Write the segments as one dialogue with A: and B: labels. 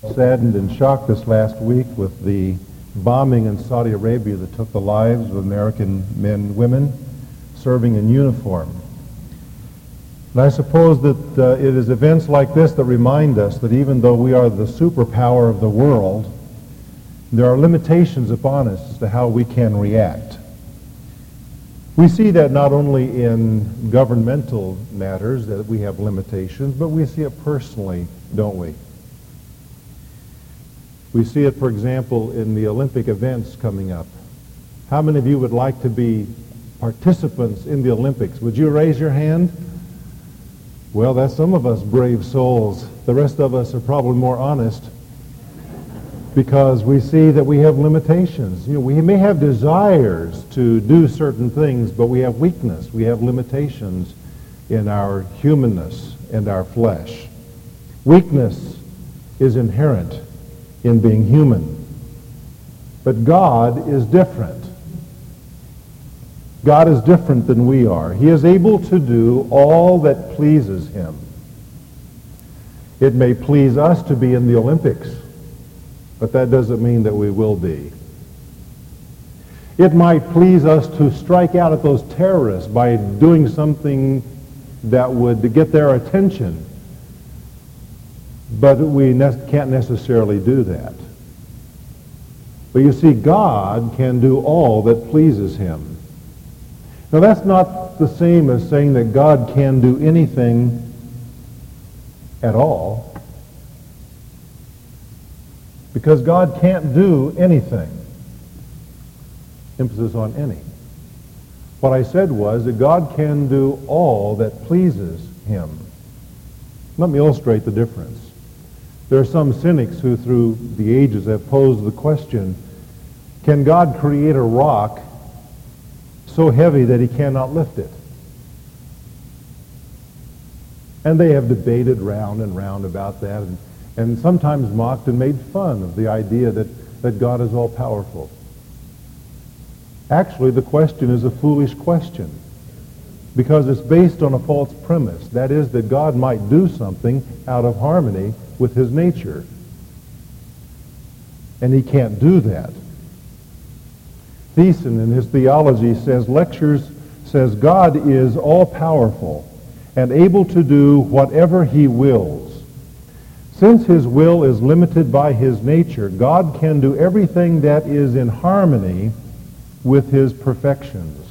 A: saddened and shocked this last week with the bombing in Saudi Arabia that took the lives of American men women serving in uniform. And I suppose that uh, it is events like this that remind us that even though we are the superpower of the world, there are limitations upon us as to how we can react. We see that not only in governmental matters that we have limitations, but we see it personally, don't we? We see it, for example, in the Olympic events coming up. How many of you would like to be participants in the Olympics? Would you raise your hand? Well, that's some of us brave souls. The rest of us are probably more honest because we see that we have limitations. You know, we may have desires to do certain things, but we have weakness. We have limitations in our humanness and our flesh. Weakness is inherent in being human. But God is different. God is different than we are. He is able to do all that pleases him. It may please us to be in the Olympics, but that doesn't mean that we will be. It might please us to strike out at those terrorists by doing something that would get their attention, but we ne- can't necessarily do that. But you see, God can do all that pleases him. Now that's not the same as saying that God can do anything at all. Because God can't do anything. Emphasis on any. What I said was that God can do all that pleases him. Let me illustrate the difference. There are some cynics who through the ages have posed the question, can God create a rock so heavy that he cannot lift it? And they have debated round and round about that and, and sometimes mocked and made fun of the idea that, that God is all-powerful. Actually, the question is a foolish question because it's based on a false premise. That is that God might do something out of harmony with his nature. And he can't do that. Thiessen in his theology says, lectures says God is all-powerful and able to do whatever he wills. Since his will is limited by his nature, God can do everything that is in harmony with his perfections.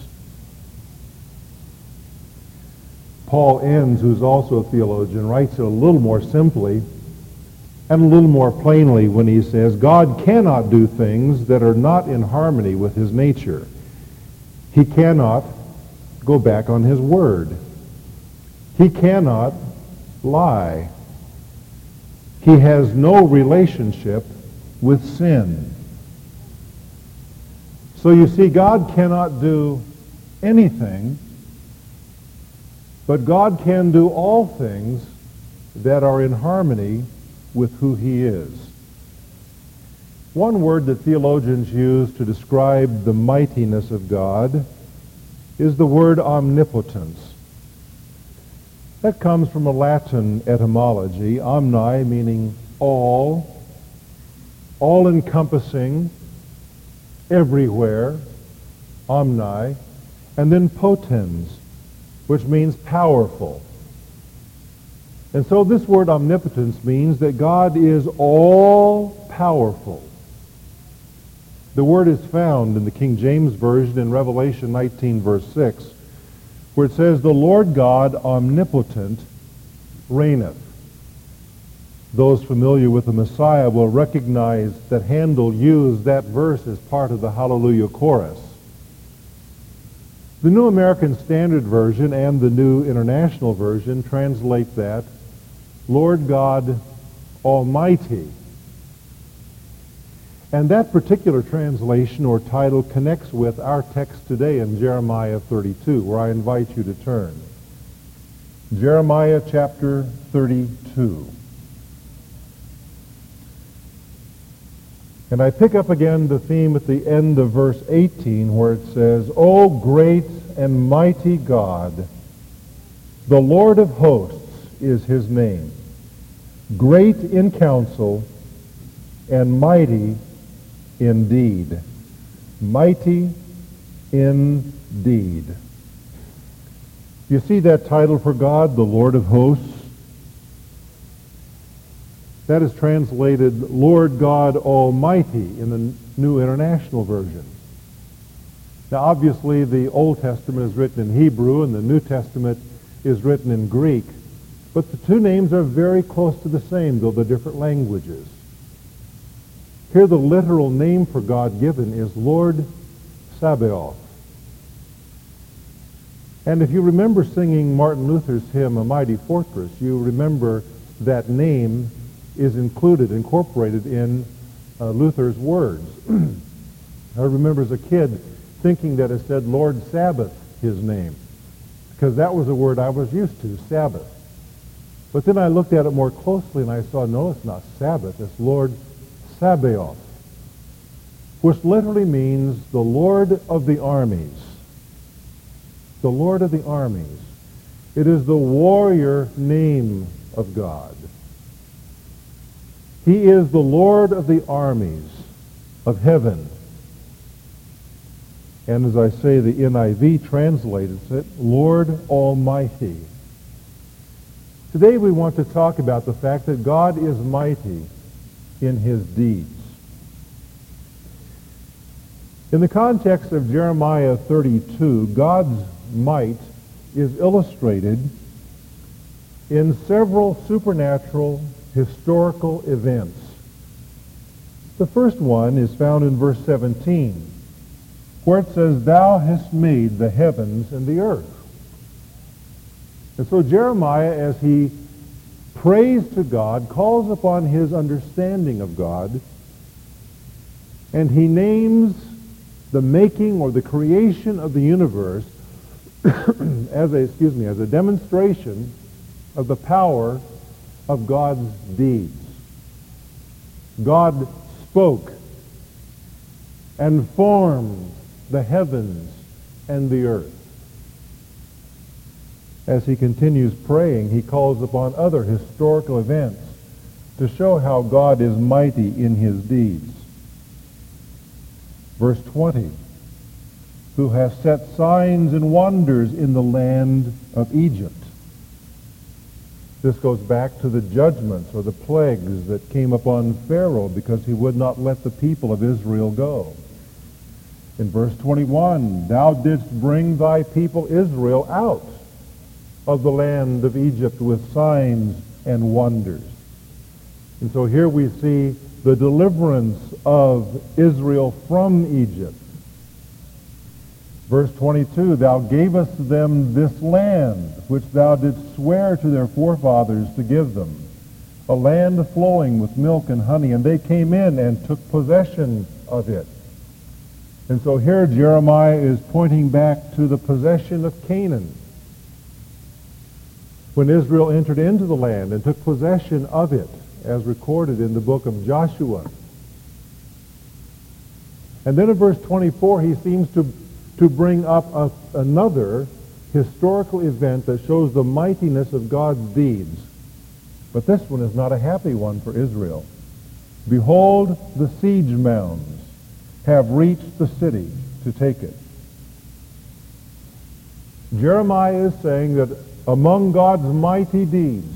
A: Paul Enns, who's also a theologian, writes it a little more simply and a little more plainly when he says, God cannot do things that are not in harmony with his nature. He cannot go back on his word. He cannot lie. He has no relationship with sin. So you see, God cannot do anything, but God can do all things that are in harmony with who he is. One word that theologians use to describe the mightiness of God is the word omnipotence. That comes from a Latin etymology, omni meaning all, all-encompassing, everywhere, omni, and then potens, which means powerful. And so this word omnipotence means that God is all-powerful. The word is found in the King James Version in Revelation 19, verse 6, where it says, The Lord God omnipotent reigneth. Those familiar with the Messiah will recognize that Handel used that verse as part of the Hallelujah chorus. The New American Standard Version and the New International Version translate that Lord God Almighty. And that particular translation or title connects with our text today in Jeremiah 32, where I invite you to turn. Jeremiah chapter 32. And I pick up again the theme at the end of verse 18 where it says, O great and mighty God, the Lord of hosts is his name great in counsel and mighty indeed. Mighty indeed. You see that title for God, the Lord of hosts? That is translated Lord God Almighty in the New International Version. Now, obviously, the Old Testament is written in Hebrew and the New Testament is written in Greek. But the two names are very close to the same, though they're different languages. Here, the literal name for God given is Lord Sabaoth. And if you remember singing Martin Luther's hymn, A Mighty Fortress, you remember that name is included, incorporated in uh, Luther's words. I remember as a kid thinking that it said Lord Sabbath, his name, because that was a word I was used to, Sabbath. But then I looked at it more closely and I saw, no, it's not Sabbath, it's Lord Sabaoth, which literally means the Lord of the armies. The Lord of the armies. It is the warrior name of God. He is the Lord of the armies of heaven. And as I say, the NIV translates it, Lord Almighty. Today we want to talk about the fact that God is mighty in his deeds. In the context of Jeremiah 32, God's might is illustrated in several supernatural historical events. The first one is found in verse 17, where it says, Thou hast made the heavens and the earth. And so Jeremiah, as he prays to God, calls upon his understanding of God, and he names the making or the creation of the universe as a, excuse me, as a demonstration of the power of God's deeds. God spoke and formed the heavens and the earth. As he continues praying, he calls upon other historical events to show how God is mighty in his deeds. Verse 20, who has set signs and wonders in the land of Egypt this goes back to the judgments or the plagues that came upon Pharaoh because he would not let the people of Israel go. In verse 21, thou didst bring thy people Israel out of the land of Egypt with signs and wonders. And so here we see the deliverance of Israel from Egypt. Verse 22, Thou gavest them this land, which thou didst swear to their forefathers to give them, a land flowing with milk and honey, and they came in and took possession of it. And so here Jeremiah is pointing back to the possession of Canaan. When Israel entered into the land and took possession of it, as recorded in the book of Joshua. And then in verse 24, he seems to to bring up a, another historical event that shows the mightiness of God's deeds. But this one is not a happy one for Israel. Behold, the siege mounds have reached the city to take it. Jeremiah is saying that among God's mighty deeds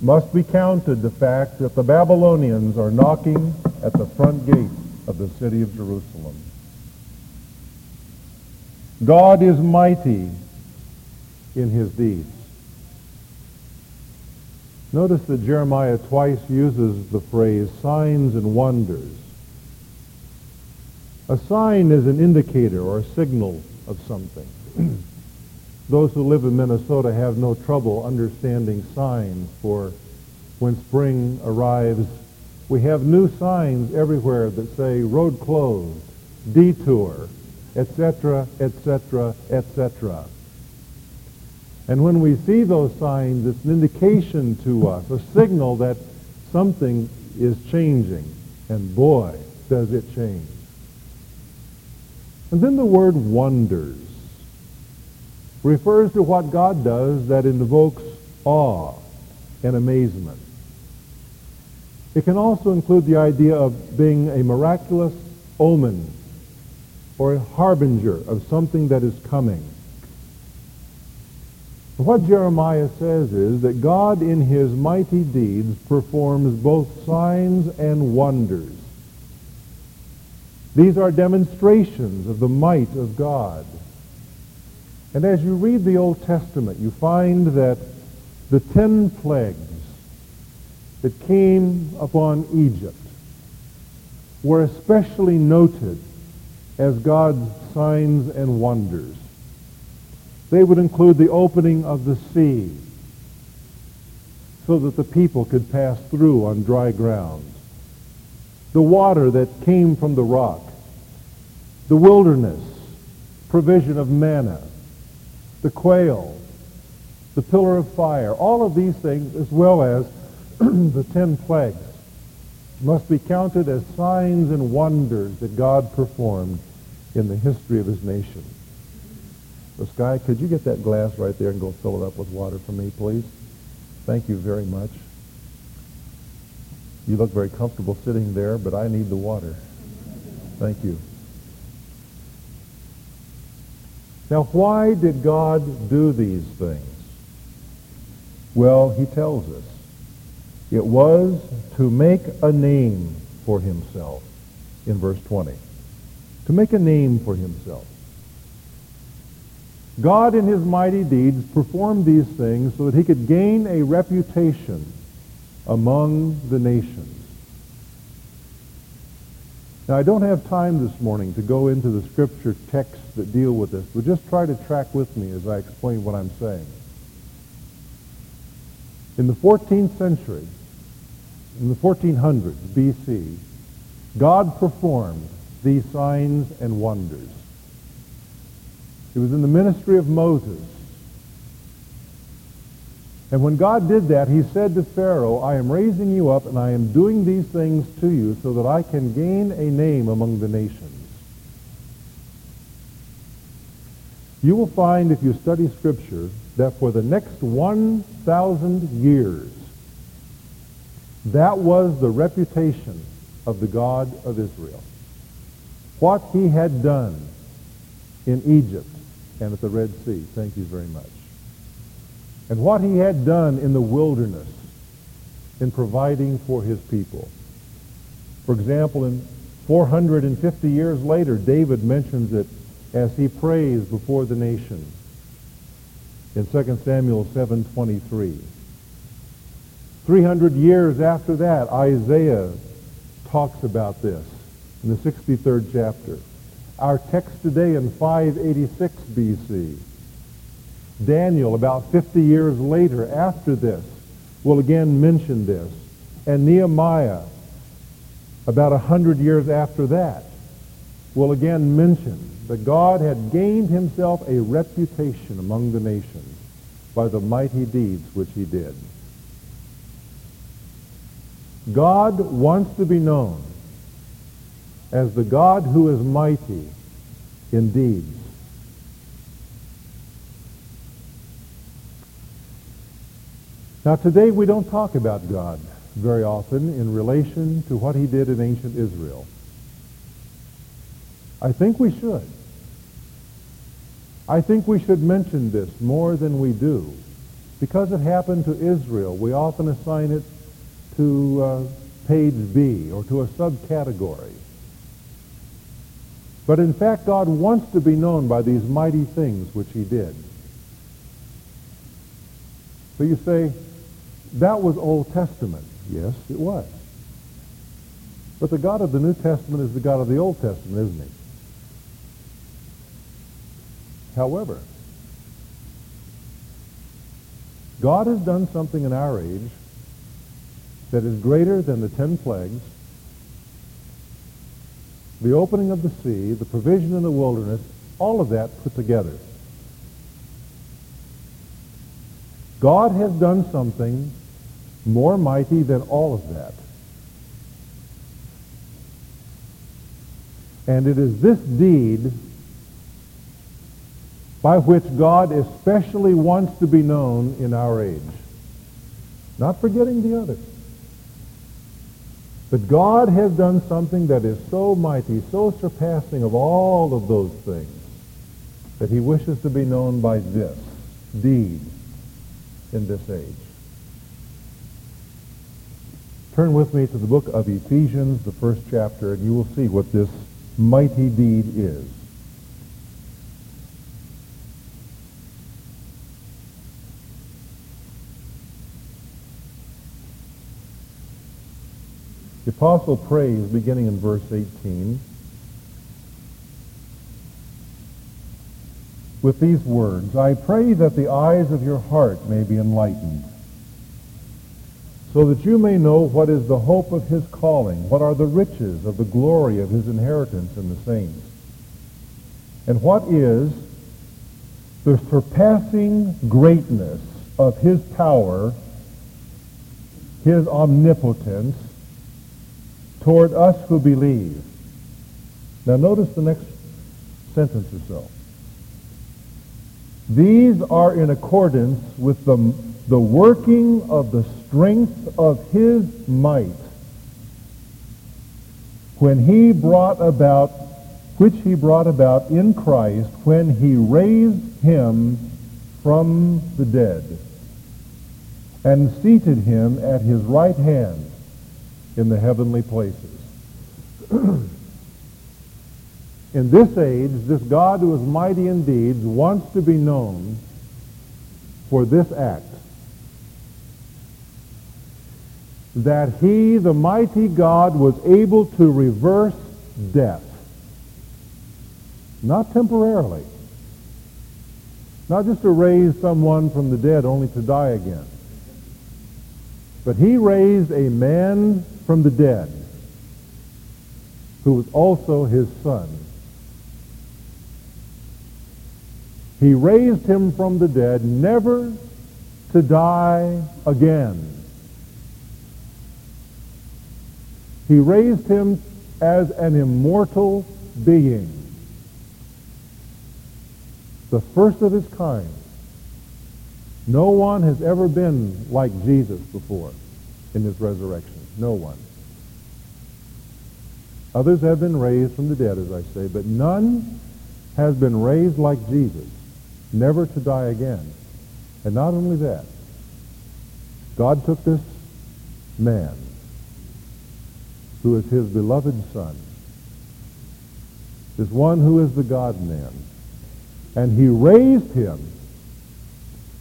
A: must be counted the fact that the Babylonians are knocking at the front gate of the city of Jerusalem. God is mighty in his deeds. Notice that Jeremiah twice uses the phrase signs and wonders. A sign is an indicator or a signal of something. Those who live in Minnesota have no trouble understanding signs for when spring arrives. We have new signs everywhere that say road closed, detour, etc., etc., etc. And when we see those signs, it's an indication to us, a signal that something is changing. And boy, does it change. And then the word wonders refers to what God does that invokes awe and amazement. It can also include the idea of being a miraculous omen or a harbinger of something that is coming. What Jeremiah says is that God in his mighty deeds performs both signs and wonders. These are demonstrations of the might of God. And as you read the Old Testament, you find that the ten plagues that came upon Egypt were especially noted as God's signs and wonders. They would include the opening of the sea so that the people could pass through on dry ground. The water that came from the rock. The wilderness, provision of manna. The quail, the pillar of fire. All of these things, as well as the ten plagues, must be counted as signs and wonders that God performed in the history of his nation. So Sky, could you get that glass right there and go fill it up with water for me, please? Thank you very much. You look very comfortable sitting there, but I need the water. Thank you. Now, why did God do these things? Well, he tells us. It was to make a name for himself in verse 20. To make a name for himself. God in his mighty deeds performed these things so that he could gain a reputation among the nations. Now, I don't have time this morning to go into the scripture texts that deal with this, but just try to track with me as I explain what I'm saying. In the 14th century, in the 1400s BC, God performed these signs and wonders. It was in the ministry of Moses. And when God did that, he said to Pharaoh, I am raising you up and I am doing these things to you so that I can gain a name among the nations. You will find if you study Scripture that for the next 1,000 years, that was the reputation of the God of Israel. What he had done in Egypt, and at the Red Sea. Thank you very much. And what he had done in the wilderness in providing for his people. For example, in 450 years later, David mentions it as he prays before the nation in 2 Samuel 7.23. 300 years after that, Isaiah talks about this in the 63rd chapter. Our text today in 586 BC. Daniel, about 50 years later after this, will again mention this. And Nehemiah, about 100 years after that, will again mention that God had gained himself a reputation among the nations by the mighty deeds which he did. God wants to be known as the God who is mighty in deeds. Now today we don't talk about God very often in relation to what he did in ancient Israel. I think we should. I think we should mention this more than we do. Because it happened to Israel, we often assign it to uh, page B or to a subcategory. But in fact, God wants to be known by these mighty things which he did. So you say, that was Old Testament. Yes, it was. But the God of the New Testament is the God of the Old Testament, isn't he? However, God has done something in our age that is greater than the ten plagues the opening of the sea, the provision in the wilderness, all of that put together. God has done something more mighty than all of that. And it is this deed by which God especially wants to be known in our age. Not forgetting the others. But God has done something that is so mighty, so surpassing of all of those things, that he wishes to be known by this deed in this age. Turn with me to the book of Ephesians, the first chapter, and you will see what this mighty deed is. The apostle prays beginning in verse 18 with these words, I pray that the eyes of your heart may be enlightened, so that you may know what is the hope of his calling, what are the riches of the glory of his inheritance in the saints, and what is the surpassing greatness of his power, his omnipotence, toward us who believe. Now notice the next sentence or so. These are in accordance with the, the working of the strength of his might when he brought about, which he brought about in Christ when he raised him from the dead and seated him at his right hand in the heavenly places. in this age, this God who is mighty in deeds wants to be known for this act. That he, the mighty God, was able to reverse death. Not temporarily. Not just to raise someone from the dead only to die again. But he raised a man from the dead, who was also his son. He raised him from the dead, never to die again. He raised him as an immortal being, the first of his kind. No one has ever been like Jesus before in his resurrection. No one. Others have been raised from the dead, as I say, but none has been raised like Jesus, never to die again. And not only that, God took this man, who is his beloved son, this one who is the God-man, and he raised him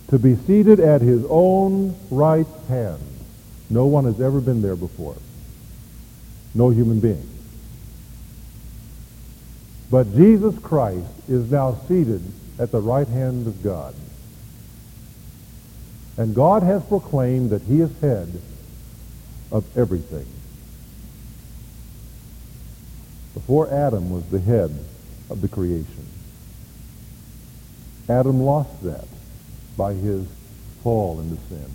A: to be seated at his own right hand no one has ever been there before. No human being. But Jesus Christ is now seated at the right hand of God. And God has proclaimed that he is head of everything. Before Adam was the head of the creation. Adam lost that by his fall into sin.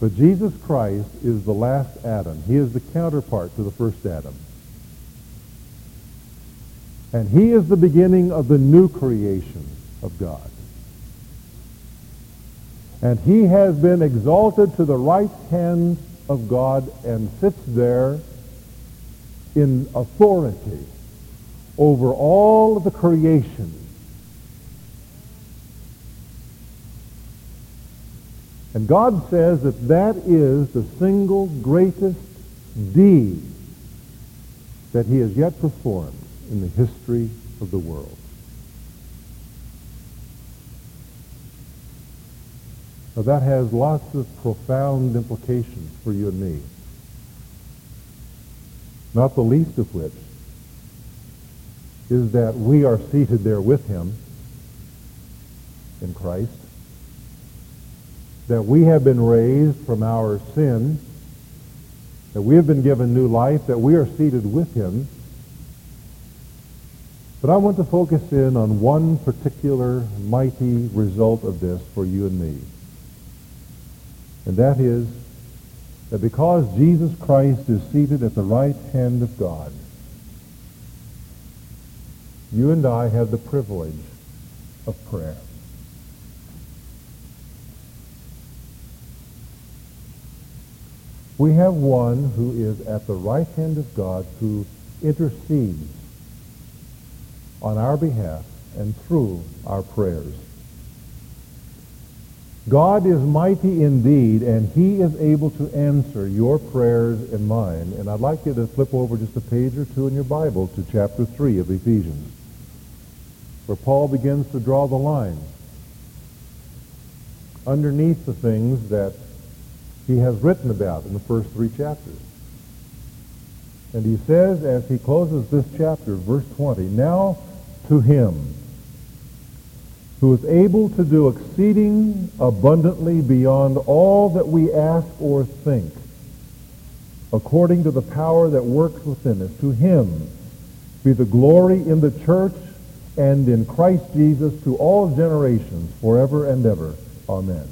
A: But Jesus Christ is the last Adam. He is the counterpart to the first Adam. And he is the beginning of the new creation of God. And he has been exalted to the right hand of God and sits there in authority over all of the creation And God says that that is the single greatest deed that he has yet performed in the history of the world. Now that has lots of profound implications for you and me. Not the least of which is that we are seated there with him in Christ that we have been raised from our sin, that we have been given new life, that we are seated with him. But I want to focus in on one particular mighty result of this for you and me. And that is that because Jesus Christ is seated at the right hand of God, you and I have the privilege of prayer. We have one who is at the right hand of God who intercedes on our behalf and through our prayers. God is mighty indeed, and he is able to answer your prayers and mine. And I'd like you to flip over just a page or two in your Bible to chapter 3 of Ephesians, where Paul begins to draw the line underneath the things that he has written about in the first three chapters. And he says, as he closes this chapter, verse 20, Now to him who is able to do exceeding abundantly beyond all that we ask or think, according to the power that works within us. To him be the glory in the church and in Christ Jesus to all generations, forever and ever. Amen.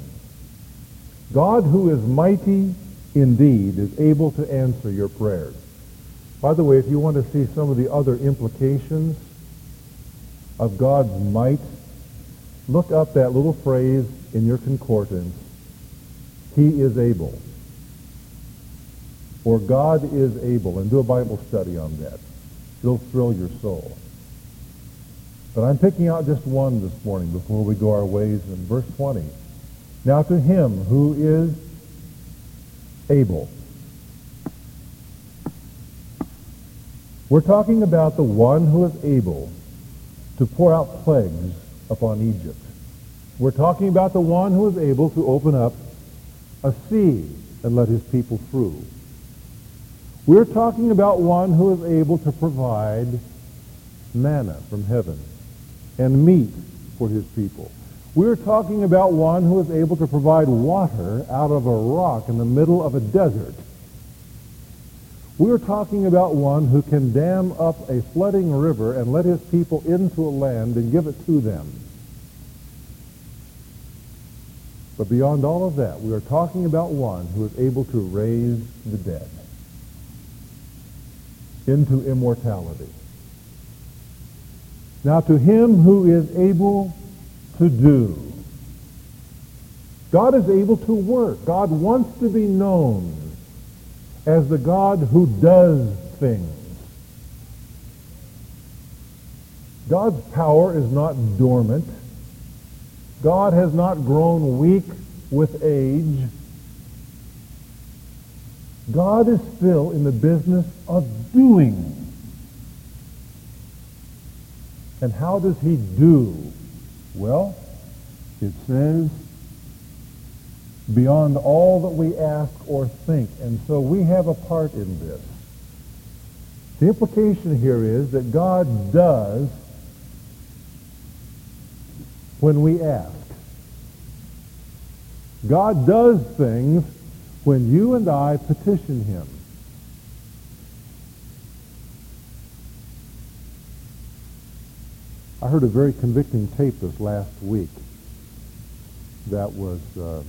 A: God who is mighty indeed is able to answer your prayers. By the way, if you want to see some of the other implications of God's might, look up that little phrase in your concordance, he is able. Or God is able, and do a Bible study on that. It'll thrill your soul. But I'm picking out just one this morning before we go our ways in verse 20. Now to him who is able. We're talking about the one who is able to pour out plagues upon Egypt. We're talking about the one who is able to open up a sea and let his people through. We're talking about one who is able to provide manna from heaven and meat for his people. We're talking about one who is able to provide water out of a rock in the middle of a desert. We're talking about one who can dam up a flooding river and let his people into a land and give it to them. But beyond all of that, we are talking about one who is able to raise the dead into immortality. Now to him who is able to do. God is able to work. God wants to be known as the God who does things. God's power is not dormant. God has not grown weak with age. God is still in the business of doing. And how does he do? Well, it says, beyond all that we ask or think. And so we have a part in this. The implication here is that God does when we ask. God does things when you and I petition him. I heard a very convicting tape this last week that was uh,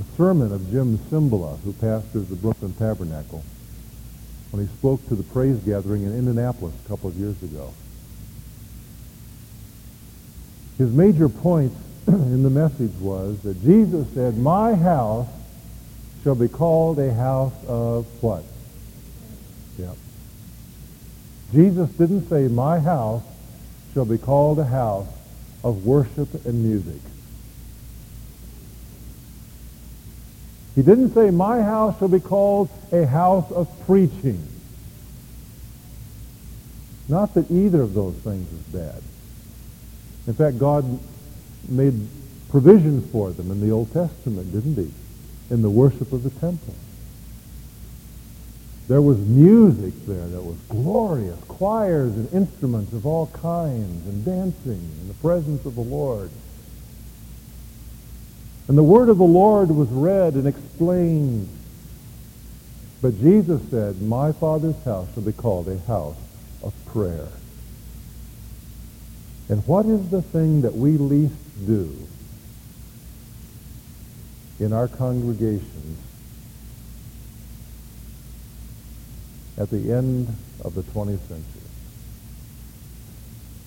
A: a sermon of Jim Cymbala, who pastors the Brooklyn Tabernacle, when he spoke to the praise gathering in Indianapolis a couple of years ago. His major point in the message was that Jesus said, my house shall be called a house of what? Yep. Jesus didn't say, my house shall be called a house of worship and music. He didn't say, my house shall be called a house of preaching. Not that either of those things is bad. In fact, God made provision for them in the Old Testament, didn't he? In the worship of the temple. There was music there that was glorious, choirs and instruments of all kinds, and dancing in the presence of the Lord. And the word of the Lord was read and explained. But Jesus said, my Father's house shall be called a house of prayer. And what is the thing that we least do in our congregations at the end of the 20th century.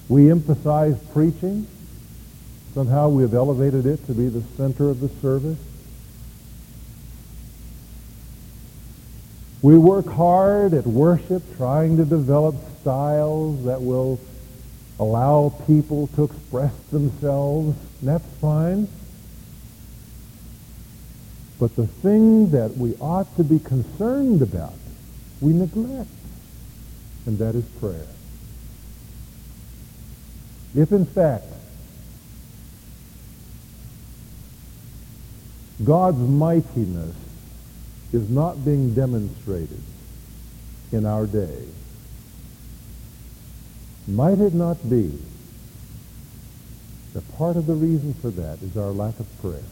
A: We emphasize preaching. Somehow we have elevated it to be the center of the service. We work hard at worship, trying to develop styles that will allow people to express themselves. That's fine. But the thing that we ought to be concerned about, we neglect, and that is prayer. If in fact God's mightiness is not being demonstrated in our day, might it not be that part of the reason for that is our lack of prayer?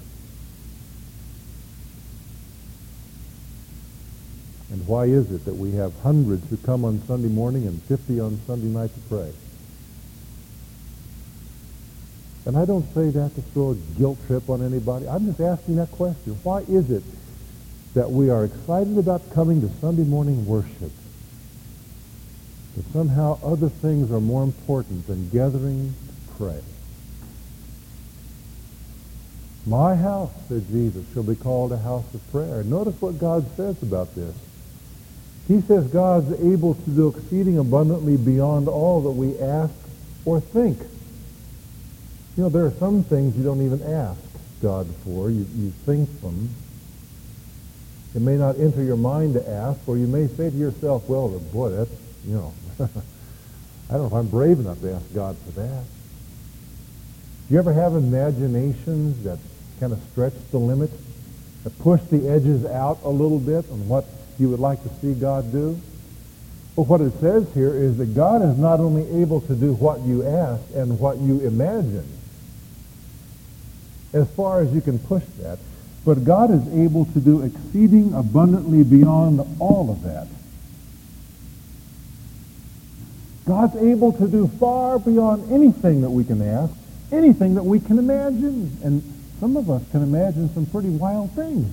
A: And why is it that we have hundreds who come on Sunday morning and 50 on Sunday night to pray? And I don't say that to throw a guilt trip on anybody. I'm just asking that question. Why is it that we are excited about coming to Sunday morning worship, but somehow other things are more important than gathering to pray? My house, said Jesus, shall be called a house of prayer. Notice what God says about this. He says God's able to do exceeding abundantly beyond all that we ask or think. You know, there are some things you don't even ask God for. You, you think them. It may not enter your mind to ask, or you may say to yourself, well, boy, that's, you know, I don't know if I'm brave enough to ask God for that. Do you ever have imaginations that kind of stretch the limit, that push the edges out a little bit on what you would like to see God do? Well, what it says here is that God is not only able to do what you ask and what you imagine, as far as you can push that. But God is able to do exceeding abundantly beyond all of that. God's able to do far beyond anything that we can ask, anything that we can imagine. And some of us can imagine some pretty wild things.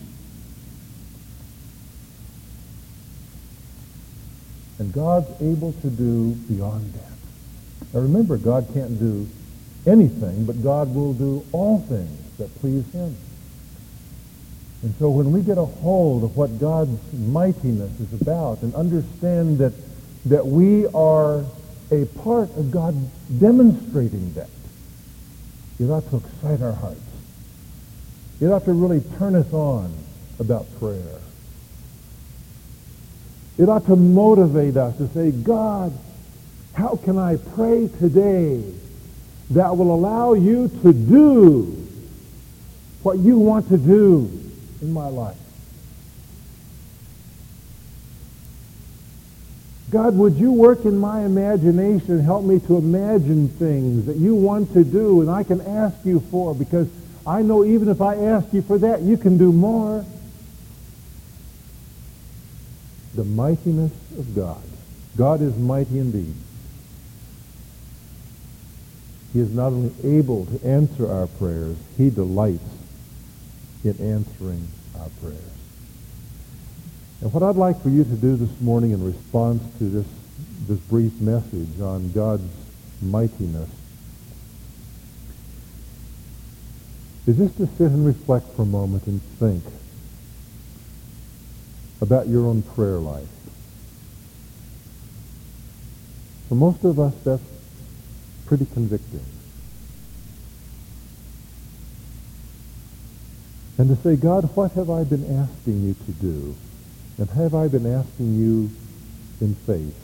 A: And God's able to do beyond that. Now remember, God can't do anything, but God will do all things that please him. And so when we get a hold of what God's mightiness is about and understand that, that we are a part of God demonstrating that, it ought to excite our hearts. It ought to really turn us on about prayer. It ought to motivate us to say, God, how can I pray today that will allow you to do what you want to do in my life. God, would you work in my imagination and help me to imagine things that you want to do and I can ask you for because I know even if I ask you for that, you can do more. The mightiness of God. God is mighty indeed. He is not only able to answer our prayers, he delights in answering our prayers. And what I'd like for you to do this morning in response to this, this brief message on God's mightiness is just to sit and reflect for a moment and think about your own prayer life. For most of us, that's pretty convicting. And to say, God, what have I been asking you to do? And have I been asking you in faith?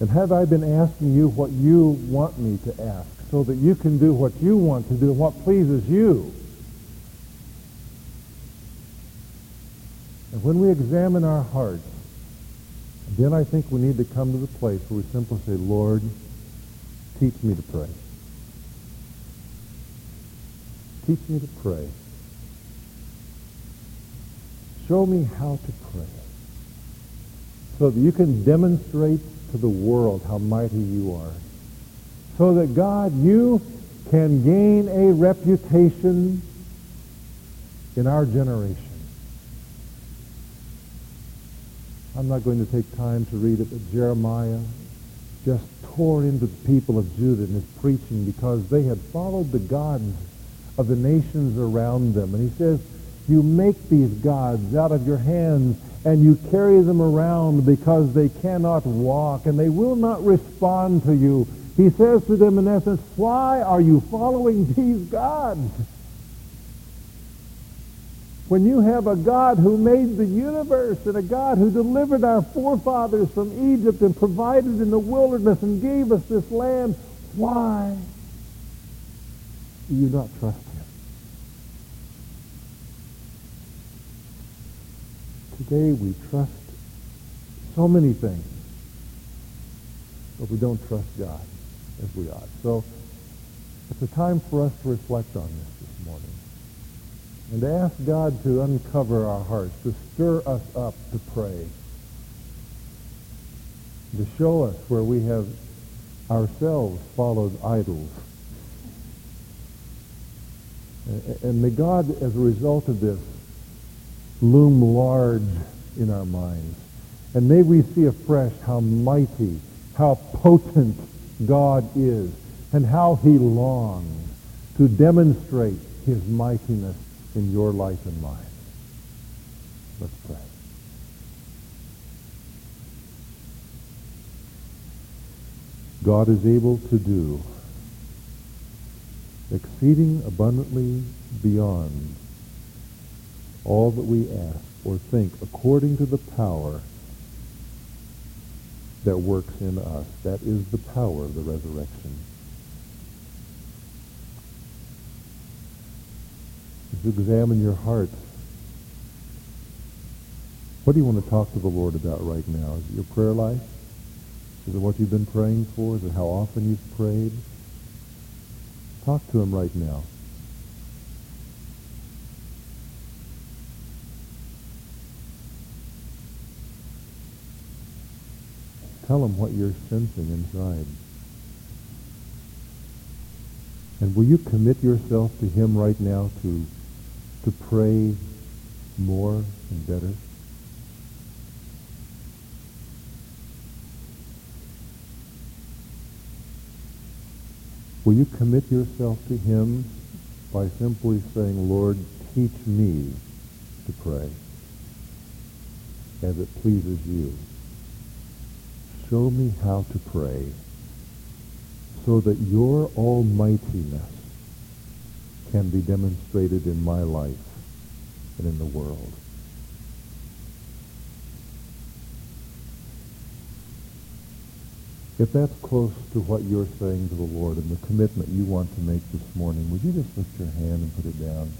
A: And have I been asking you what you want me to ask so that you can do what you want to do, what pleases you? And when we examine our hearts, then I think we need to come to the place where we simply say, Lord, teach me to pray. Teach me to pray. Show me how to pray so that you can demonstrate to the world how mighty you are. So that, God, you can gain a reputation in our generation. I'm not going to take time to read it, but Jeremiah just tore into the people of Judah in his preaching because they had followed the gods of the nations around them. And he says, you make these gods out of your hands, and you carry them around because they cannot walk and they will not respond to you. He says to them in essence, why are you following these gods? When you have a God who made the universe and a God who delivered our forefathers from Egypt and provided in the wilderness and gave us this land, why do you not trust him? Today we trust so many things, but we don't trust God as we ought. So it's a time for us to reflect on this this morning and to ask God to uncover our hearts, to stir us up to pray, to show us where we have ourselves followed idols. And may God, as a result of this, loom large in our minds. And may we see afresh how mighty, how potent God is, and how he longs to demonstrate his mightiness in your life and mine. Let's pray. God is able to do exceeding abundantly beyond all that we ask or think according to the power that works in us. That is the power of the resurrection. As you examine your heart, what do you want to talk to the Lord about right now? Is it your prayer life? Is it what you've been praying for? Is it how often you've prayed? Talk to him right now. Tell him what you're sensing inside. And will you commit yourself to him right now to, to pray more and better? Will you commit yourself to him by simply saying, Lord, teach me to pray as it pleases you? Show me how to pray so that your almightiness can be demonstrated in my life and in the world. If that's close to what you're saying to the Lord and the commitment you want to make this morning, would you just lift your hand and put it down?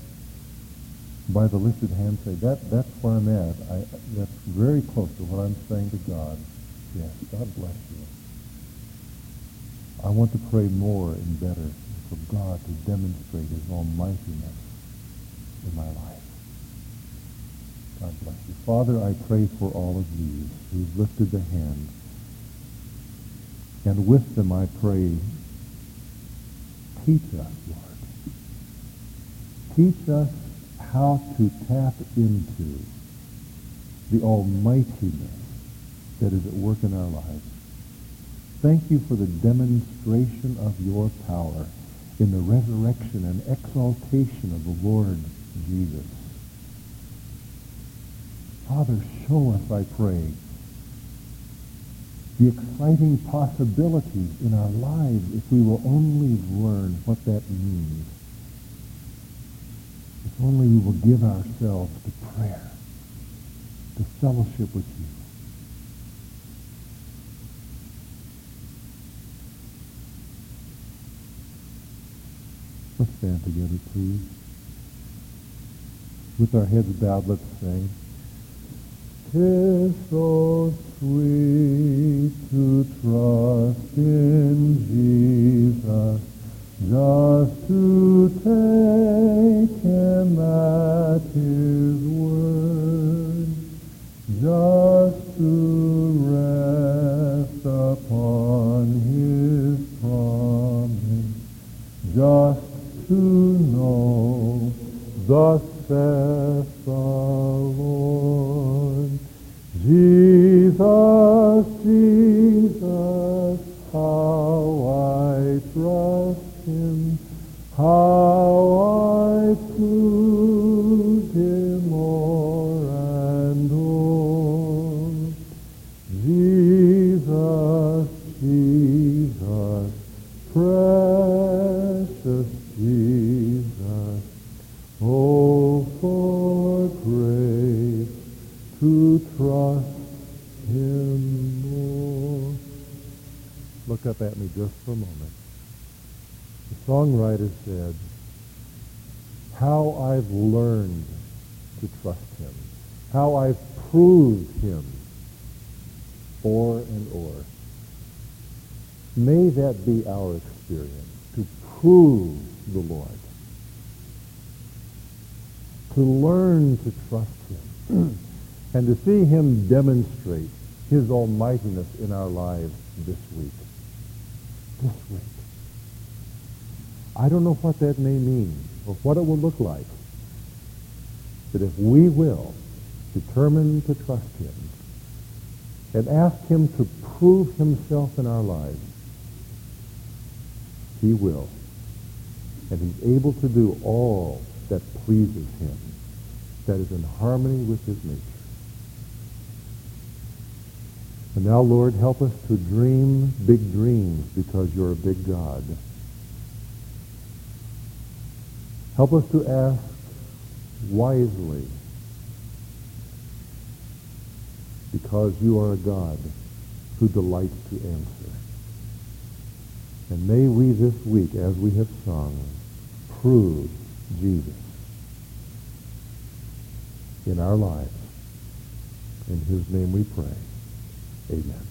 A: By the lifted hand say, that, that's where I'm at. I, that's very close to what I'm saying to God. Yes, God bless you. I want to pray more and better for God to demonstrate his almightiness in my life. God bless you. Father, I pray for all of these who've lifted the hand and with them I pray, teach us, Lord. Teach us how to tap into the almightiness that is at work in our lives. Thank you for the demonstration of your power in the resurrection and exaltation of the Lord Jesus. Father, show us, I pray, the exciting possibilities in our lives if we will only learn what that means. If only we will give ourselves to prayer, to fellowship with you. Let's stand together, please. With our heads bowed, let's sing. Tis so sweet to trust in Jesus, just to take him at his word, just to rest upon his promise, just thus saith up at me just for a moment. The songwriter said, how I've learned to trust him, how I've proved him o'er and o'er. May that be our experience, to prove the Lord, to learn to trust him, and to see him demonstrate his almightiness in our lives this week. Week. I don't know what that may mean or what it will look like. But if we will determine to trust him and ask him to prove himself in our lives, he will. And he's able to do all that pleases him, that is in harmony with his nature. And now, Lord, help us to dream big dreams because you're a big God. Help us to ask wisely because you are a God who delights to answer. And may we this week, as we have sung, prove Jesus in our lives. In his name we pray. Amen.